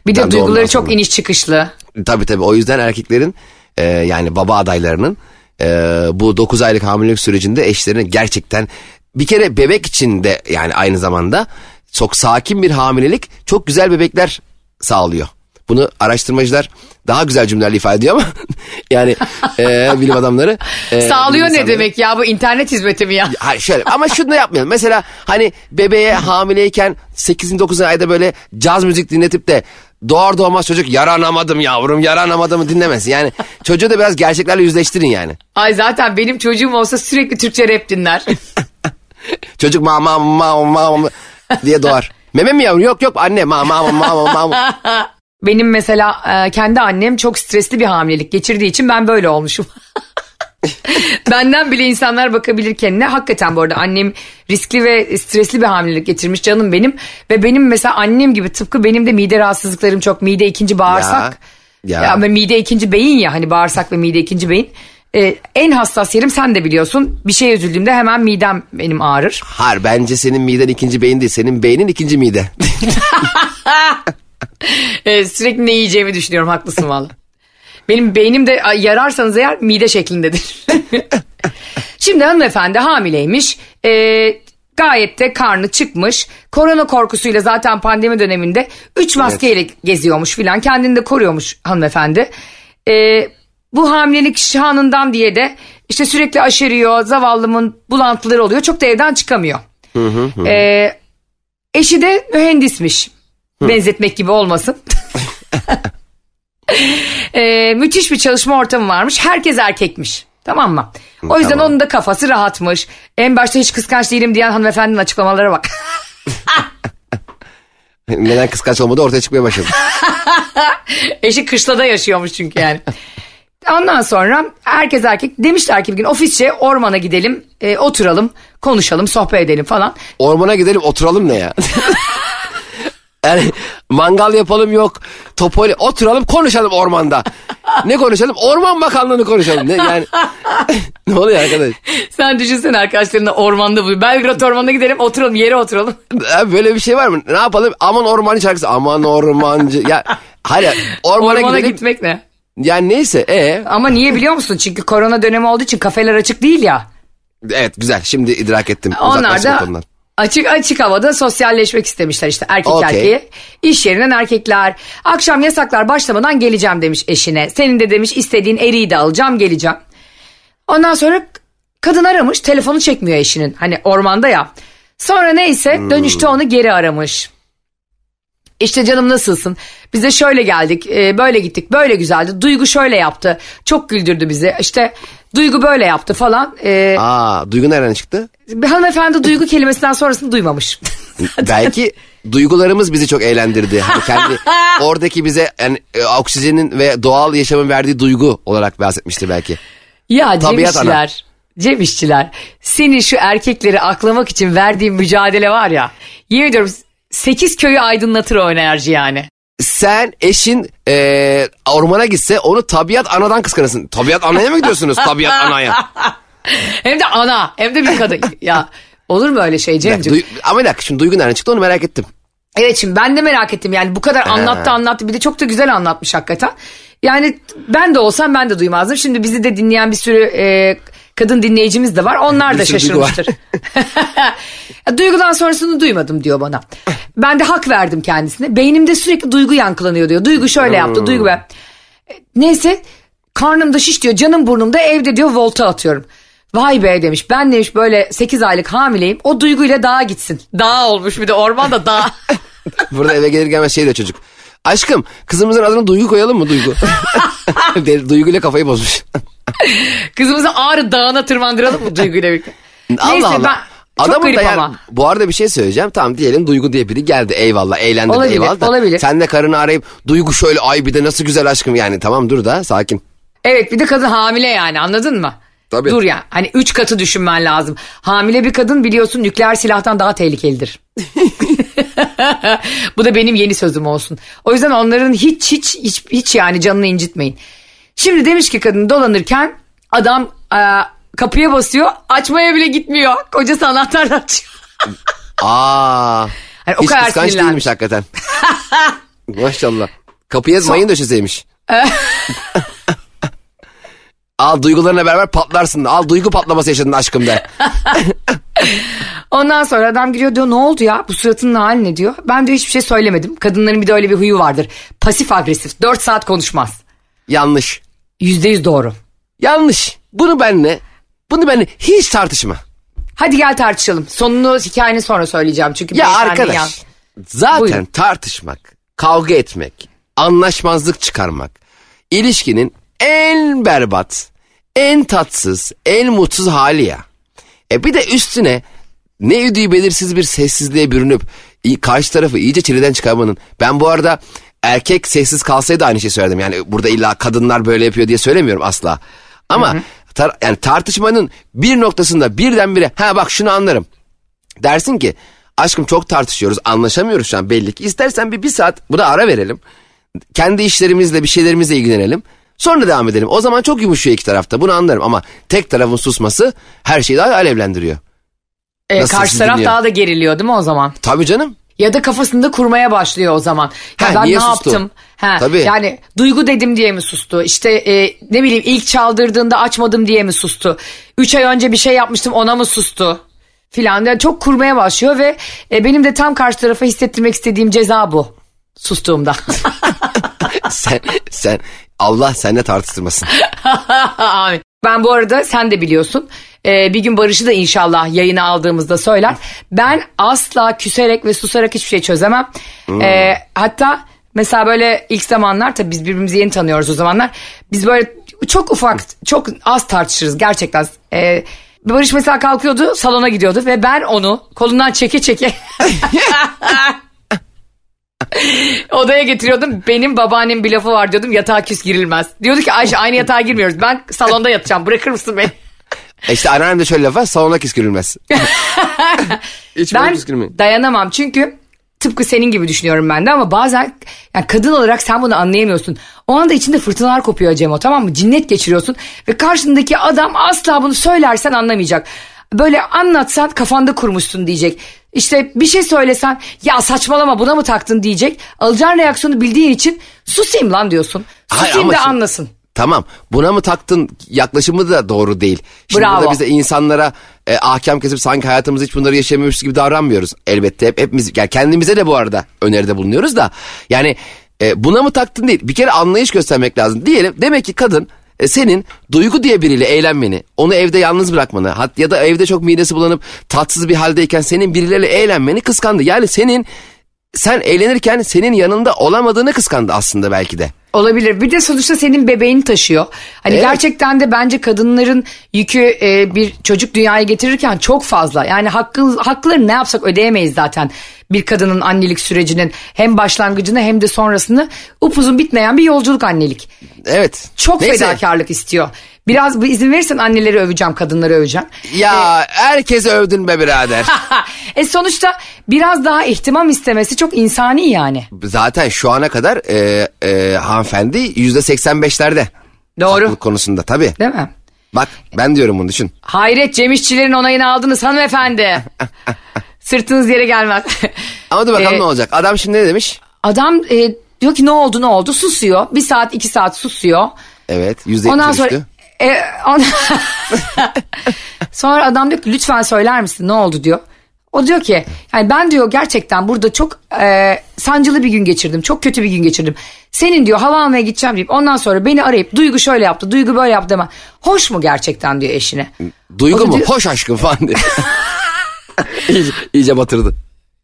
Bir de Tabii duyguları çok iniş çıkışlı. Tabii tabii o yüzden erkeklerin e, yani baba adaylarının e, bu 9 aylık hamilelik sürecinde eşlerini gerçekten bir kere bebek için de yani aynı zamanda çok sakin bir hamilelik çok güzel bebekler sağlıyor. Bunu araştırmacılar daha güzel cümlelerle ifade ediyor ama yani e, bilim adamları. e, Sağlıyor bilim ne demek ya bu internet hizmeti mi ya? Hayır şöyle ama şunu da yapmayalım. Mesela hani bebeğe hamileyken 8. 9. ayda böyle caz müzik dinletip de doğar doğmaz çocuk yaranamadım yavrum yaranamadım dinlemesin. Yani çocuğu da biraz gerçeklerle yüzleştirin yani. Ay zaten benim çocuğum olsa sürekli Türkçe rap dinler. Çocuk ma ma ma ma ma diye doğar. Meme mi yavrum? Yok yok anne ma ma ma ma ma. Benim mesela e, kendi annem çok stresli bir hamilelik geçirdiği için ben böyle olmuşum. Benden bile insanlar bakabilir kendine. Hakikaten bu arada annem riskli ve stresli bir hamilelik geçirmiş canım benim. Ve benim mesela annem gibi tıpkı benim de mide rahatsızlıklarım çok. Mide ikinci bağırsak. Ya, Ya. ya. mide ikinci beyin ya hani bağırsak ve mide ikinci beyin. E, en hassas yerim sen de biliyorsun. Bir şey üzüldüğümde hemen midem benim ağrır. Har bence senin miden ikinci beyin değil. Senin beynin ikinci mide. E, sürekli ne yiyeceğimi düşünüyorum haklısın valla. Benim beynim de yararsanız eğer mide şeklindedir. Şimdi hanımefendi hamileymiş. E, gayet de karnı çıkmış. Korona korkusuyla zaten pandemi döneminde 3 maskeyle geziyormuş filan. Kendini de koruyormuş hanımefendi. E, bu hamilelik şanından diye de işte sürekli aşeriyor. Zavallımın bulantıları oluyor. Çok da evden çıkamıyor. E, eşi de mühendismiş. Benzetmek gibi olmasın. Ee, müthiş bir çalışma ortamı varmış. Herkes erkekmiş. Tamam mı? O yüzden Tamam. onun da kafası rahatmış. En başta hiç kıskanç değilim diyen hanımefendinin açıklamalara bak. Neden kıskanç olmadı ortaya çıkmaya başladı. Eşi kışlada yaşıyormuş çünkü yani. Ondan sonra herkes erkek demişler ki bir gün ofisçe ormana gidelim, e, oturalım, konuşalım, sohbet edelim falan. Ormana gidelim oturalım ne ya? Yani mangal yapalım yok. Topoli oturalım konuşalım ormanda. Ne konuşalım? Orman Bakanlığı'nı konuşalım. Ne yani? ne oluyor arkadaş? Sen düşünsene arkadaşlarınla ormanda bu. Belgrad ormanına gidelim, oturalım, yere oturalım. Ya Böyle bir şey var mı? Ne yapalım? Aman ormancı şarkısı. Aman ormancı. Ya hadi ormana, Ormana gidelim. gitmek ne? Yani neyse. E Ama niye biliyor musun? Çünkü korona dönemi olduğu için kafeler açık değil ya. evet güzel. Şimdi idrak ettim. Onlar da. Açık açık havada sosyalleşmek istemişler işte erkek Okey. erkeğe. İş yerinden erkekler. Akşam yasaklar başlamadan geleceğim demiş eşine. Senin de demiş istediğin eriği de alacağım geleceğim. Ondan sonra kadın aramış telefonu çekmiyor eşinin. Hani ormanda ya. Sonra neyse dönüşte onu geri aramış. İşte canım nasılsın? Biz de şöyle geldik, e, böyle gittik, böyle güzeldi. Duygu şöyle yaptı, çok güldürdü bizi. İşte Duygu böyle yaptı falan. E, Aa Duygu nereden çıktı? hanımefendi duygu kelimesinden sonrasını duymamış. Belki duygularımız bizi çok eğlendirdi. Hani kendi oradaki bize yani e, oksijenin ve doğal yaşamın verdiği duygu olarak bahsetmiştir belki. ya Cem Tabiat ana. işçiler, Cem işçiler, senin şu erkekleri aklamak için verdiğin mücadele var ya. Yemin ediyorum 8 köyü aydınlatır o enerji yani. Sen eşin e, ormana gitse onu tabiat anadan kıskanırsın. Tabiat anaya mı gidiyorsunuz tabiat anaya? Hem de ana hem de bir kadın. ya olur mu öyle şey Cem'ciğim? duy- ama bir dakika şimdi Duygu nereden çıktı onu merak ettim. Evet şimdi ben de merak ettim yani bu kadar anlattı anlattı bir de çok da güzel anlatmış hakikaten. Yani ben de olsam ben de duymazdım. Şimdi bizi de dinleyen bir sürü e, kadın dinleyicimiz de var. Onlar da şaşırmıştır. Duygudan sonrasını duymadım diyor bana. Ben de hak verdim kendisine. Beynimde sürekli duygu yankılanıyor diyor. Duygu şöyle yaptı, duygu be. Neyse karnımda şiş diyor, canım burnumda evde diyor volta atıyorum. Vay be demiş ben demiş böyle 8 aylık hamileyim o duyguyla dağa gitsin. Dağ olmuş bir de ormanda dağ. Burada eve gelir gelmez şey diyor çocuk. Aşkım kızımızın adını Duygu koyalım mı Duygu? Duygu ile kafayı bozmuş. Kızımızı Ağrı Dağı'na tırmandıralım mı duyguyla birlikte? Neyse Allah Allah. ben çok Adamın garip da yani, ama. bu arada bir şey söyleyeceğim. Tamam diyelim Duygu diye biri geldi. Eyvallah eğlendirdi Olabilir, eyvallah da. olabilir. Sen de karını arayıp Duygu şöyle ay bir de nasıl güzel aşkım yani. Tamam dur da sakin. Evet bir de kadın hamile yani anladın mı? Tabii. Dur ya hani üç katı düşünmen lazım. Hamile bir kadın biliyorsun nükleer silahtan daha tehlikelidir. Bu da benim yeni sözüm olsun. O yüzden onların hiç hiç hiç, hiç yani canını incitmeyin. Şimdi demiş ki kadın dolanırken adam e, kapıya basıyor açmaya bile gitmiyor. Kocası anahtarla açıyor. Aa. Hani o hiç kadar kıskanç sinirlenmiş. değilmiş hakikaten. Maşallah. Kapıya mayın döşeseymiş. Al duygularına beraber patlarsın. Al duygu patlaması yaşadın aşkım de. Ondan sonra adam giriyor diyor ne oldu ya bu suratının hali ne diyor. Ben diyor hiçbir şey söylemedim. Kadınların bir de öyle bir huyu vardır. Pasif agresif 4 saat konuşmaz. Yanlış. Yüzde yüz doğru. Yanlış. Bunu benle, bunu benle hiç tartışma. Hadi gel tartışalım. Sonunu hikayenin sonra söyleyeceğim. Çünkü Ya arkadaş yan- zaten Buyurun. tartışmak, kavga etmek, anlaşmazlık çıkarmak ilişkinin en berbat, en tatsız, en mutsuz hali ya. E bir de üstüne ne ödüğü belirsiz bir sessizliğe bürünüp karşı tarafı iyice çileden çıkarmanın. Ben bu arada erkek sessiz kalsaydı aynı şeyi söylerdim. Yani burada illa kadınlar böyle yapıyor diye söylemiyorum asla. Ama tar- yani tartışmanın bir noktasında birdenbire ha bak şunu anlarım. Dersin ki aşkım çok tartışıyoruz anlaşamıyoruz şu an belli ki. İstersen bir, bir saat buna ara verelim. Kendi işlerimizle bir şeylerimizle ilgilenelim. Sonra devam edelim. O zaman çok yumuşuyor iki tarafta bunu anlarım ama tek tarafın susması her şeyi daha alevlendiriyor. E, Nasıl karşı taraf dinliyor? daha da geriliyor değil mi o zaman? Tabii canım. Ya da kafasında kurmaya başlıyor o zaman. Ya Ha, ben niye ne sustu? yaptım? Ha, Tabii. Yani duygu dedim diye mi sustu? İşte e, ne bileyim ilk çaldırdığında açmadım diye mi sustu? Üç ay önce bir şey yapmıştım ona mı sustu? Filan Yani çok kurmaya başlıyor ve e, benim de tam karşı tarafa hissettirmek istediğim ceza bu. Sustuğumda. sen, sen Allah seninle tartıştırmasın. Amin. Ben bu arada sen de biliyorsun e, bir gün Barış'ı da inşallah yayına aldığımızda söyler. Ben asla küserek ve susarak hiçbir şey çözemem. E, hatta mesela böyle ilk zamanlar tabii biz birbirimizi yeni tanıyoruz o zamanlar. Biz böyle çok ufak çok az tartışırız gerçekten. E, Barış mesela kalkıyordu salona gidiyordu ve ben onu kolundan çeke çeke Odaya getiriyordum. Benim babaannem bir lafı var diyordum. Yatağa küs girilmez. Diyordu ki Ayşe aynı yatağa girmiyoruz. Ben salonda yatacağım. Bırakır mısın beni? E işte anneannem de şöyle laf var salona küskürülmez. Hiç Ben küskürmeyin. dayanamam çünkü tıpkı senin gibi düşünüyorum ben de ama bazen yani kadın olarak sen bunu anlayamıyorsun. O anda içinde fırtınalar kopuyor Cemo tamam mı? Cinnet geçiriyorsun ve karşındaki adam asla bunu söylersen anlamayacak. Böyle anlatsan kafanda kurmuşsun diyecek. İşte bir şey söylesen ya saçmalama buna mı taktın diyecek. Alacağın reaksiyonu bildiğin için susayım lan diyorsun. Hayır, Susayım ama da şimdi- anlasın. Tamam buna mı taktın yaklaşımı da doğru değil. Şimdi Bravo. burada biz de insanlara e, ahkam kesip sanki hayatımızda hiç bunları yaşamıyormuş gibi davranmıyoruz. Elbette hep hepimiz yani kendimize de bu arada öneride bulunuyoruz da yani e, buna mı taktın değil bir kere anlayış göstermek lazım. Diyelim demek ki kadın e, senin duygu diye biriyle eğlenmeni, onu evde yalnız bırakmanı hat ya da evde çok midesi bulanıp tatsız bir haldeyken senin birileriyle eğlenmeni kıskandı. Yani senin sen eğlenirken senin yanında olamadığını kıskandı aslında belki de. Olabilir. Bir de sonuçta senin bebeğini taşıyor. Hani Evet. gerçekten de bence kadınların yükü e, bir çocuk dünyaya getirirken çok fazla. Yani hakkı, hakları ne yapsak ödeyemeyiz zaten. Bir kadının annelik sürecinin hem başlangıcını hem de sonrasını upuzun bitmeyen bir yolculuk annelik. Evet. Çok Neyse. fedakarlık istiyor. Biraz bir izin verirsen anneleri öveceğim, kadınları öveceğim. Ya herkese övdün be birader. e sonuçta biraz daha ihtimam istemesi çok insani yani. Zaten şu ana kadar e, e, hanımefendi yüzde 85'lerde. Doğru. Haklılık konusunda tabii. Değil mi? Bak ben diyorum bunu düşün. Hayret Cem İşçilerin onayını aldınız hanımefendi. Sırtınız yere gelmez. Ama dur bakalım Ee, ne olacak. Adam şimdi ne demiş? Adam e, diyor ki ne oldu ne oldu susuyor. Bir saat iki saat susuyor. Evet yüzde Ondan 70 sonra düştü. E, on- sonra adam diyor ki lütfen söyler misin ne oldu diyor. O diyor ki yani ben diyor gerçekten burada çok e, sancılı bir gün geçirdim. Çok kötü bir gün geçirdim. Senin diyor hava almaya gideceğim deyip ondan sonra beni arayıp Duygu şöyle yaptı, Duygu böyle yaptı ama hoş mu gerçekten diyor eşine. Duygu O mu? diyor- Hoş aşkım falan iyice, iyice batırdı.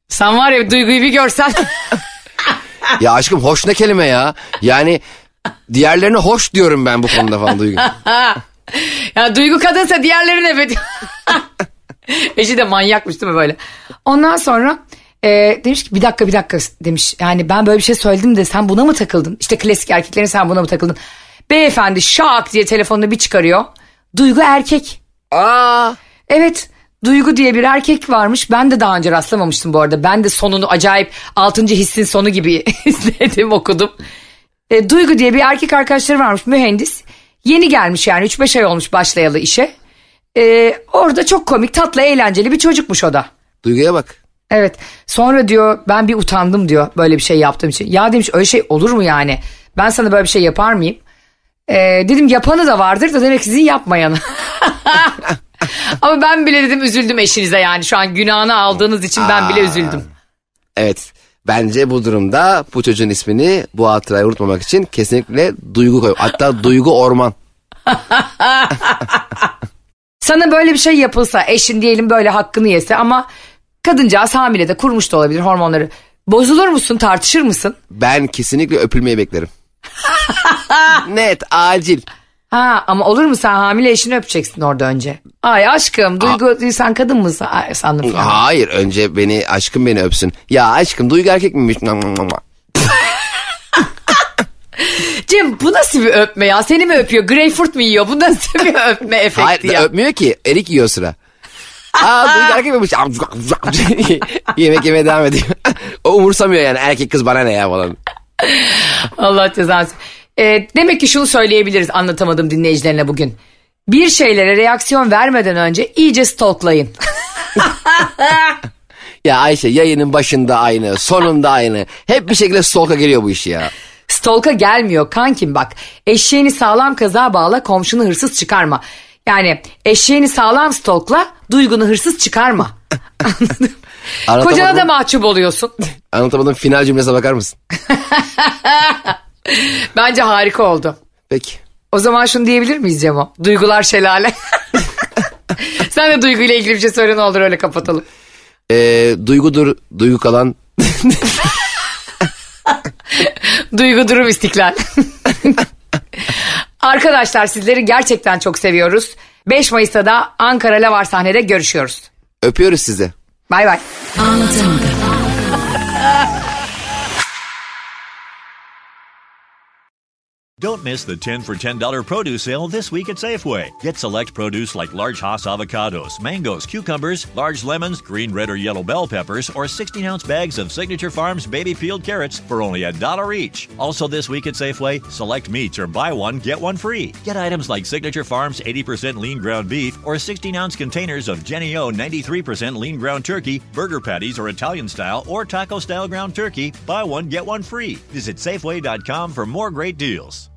Sen var ya Duygu'yu bir görsen. Ya aşkım hoş ne kelime ya? Yani diğerlerine hoş diyorum ben bu konuda falan Duygu. ya Duygu kadınsa diğerleri ne be diyor. Eşi de manyakmış değil mi böyle? Ondan sonra e, demiş ki bir dakika bir dakika demiş. Yani ben böyle bir şey söyledim de sen buna mı takıldın? İşte klasik erkeklerin sen buna mı takıldın? Beyefendi şak diye telefonunu bir çıkarıyor. Duygu erkek. Aa, Evet Duygu diye bir erkek varmış. Ben de daha önce rastlamamıştım bu arada. Ben de sonunu acayip 6. hissin sonu gibi izledim okudum. E, Duygu diye bir erkek arkadaşları varmış mühendis. Yeni gelmiş yani 3-5 ay olmuş başlayalı işe. E, orada çok komik tatlı eğlenceli bir çocukmuş o da. Duygu'ya bak. Evet sonra diyor ben bir utandım diyor böyle bir şey yaptığım için. Ya demiş öyle şey olur mu yani? Ben sana böyle bir şey yapar mıyım? Ee, dedim yapanı da vardır da demek sizin yapmayanı. Ama ben bile dedim üzüldüm eşinize yani şu an günahını aldığınız için ben bile üzüldüm. Evet. Bence bu durumda bu çocuğun ismini bu hatırayı unutmamak için kesinlikle Duygu koy. Hatta Duygu Orman. Sana böyle bir şey yapılsa eşin diyelim böyle hakkını yese ama kadıncağız hamile de kurmuş da olabilir hormonları. Bozulur musun tartışır mısın? Ben kesinlikle öpülmeyi beklerim. Net, acil. Ha ama olur mu sen hamile eşini öpeceksin orada önce. Ay aşkım Duygu sen kadın mısın? Ay, sandım falan. Hayır önce beni aşkım beni öpsün. Ya aşkım Duygu erkek miymiş? Cem bu nasıl bir öpme ya? Seni mi öpüyor? Greyfurt mu yiyor? Bu nasıl bir öpme efekti Hayır ya? öpmüyor ki. Erik yiyor sıra. Aa Duygu erkek miymiş? Yemek yemeye devam ediyor. o umursamıyor yani erkek kız bana ne ya falan. Allah cezanı. Ee, demek ki şunu söyleyebiliriz anlatamadım dinleyicilerine bugün. Bir şeylere reaksiyon vermeden önce iyice stalklayın. Ya Ayşe yayının başında aynı, sonunda aynı. Hep bir şekilde stalk'a geliyor bu iş ya. Stalk'a gelmiyor kankim bak. Eşeğini sağlam kaza bağla komşunu hırsız çıkarma. Yani eşeğini sağlam stalkla duygunu hırsız çıkarma. Kocana da mahcup oluyorsun. Anlatamadım final cümlesine bakar mısın? Bence harika oldu. Peki. O zaman şunu diyebilir miyiz Cemo? Duygular şelale. Sen de duyguyla ilgili bir şey söyle ne olur öyle kapatalım. Ee, duygudur, duygu kalan. Duygu durum istiklal. Arkadaşlar sizleri gerçekten çok seviyoruz. 5 Mayıs'ta da Ankara Lavar sahnede görüşüyoruz. Öpüyoruz sizi. Bay bay. Don't miss the 10 for $10 produce sale this week at Safeway. Get select produce like large Hass avocados, mangoes, cucumbers, large lemons, green, red, or yellow bell peppers, or 16 ounce bags of Signature Farms baby peeled carrots for only a dollar each. Also, this week at Safeway, select meats or buy one, get one free. Get items like Signature Farms 80% lean ground beef or 16 ounce containers of Jenny O 93% lean ground turkey, burger patties or Italian style or taco style ground turkey. Buy one, get one free. Visit Safeway.com for more great deals.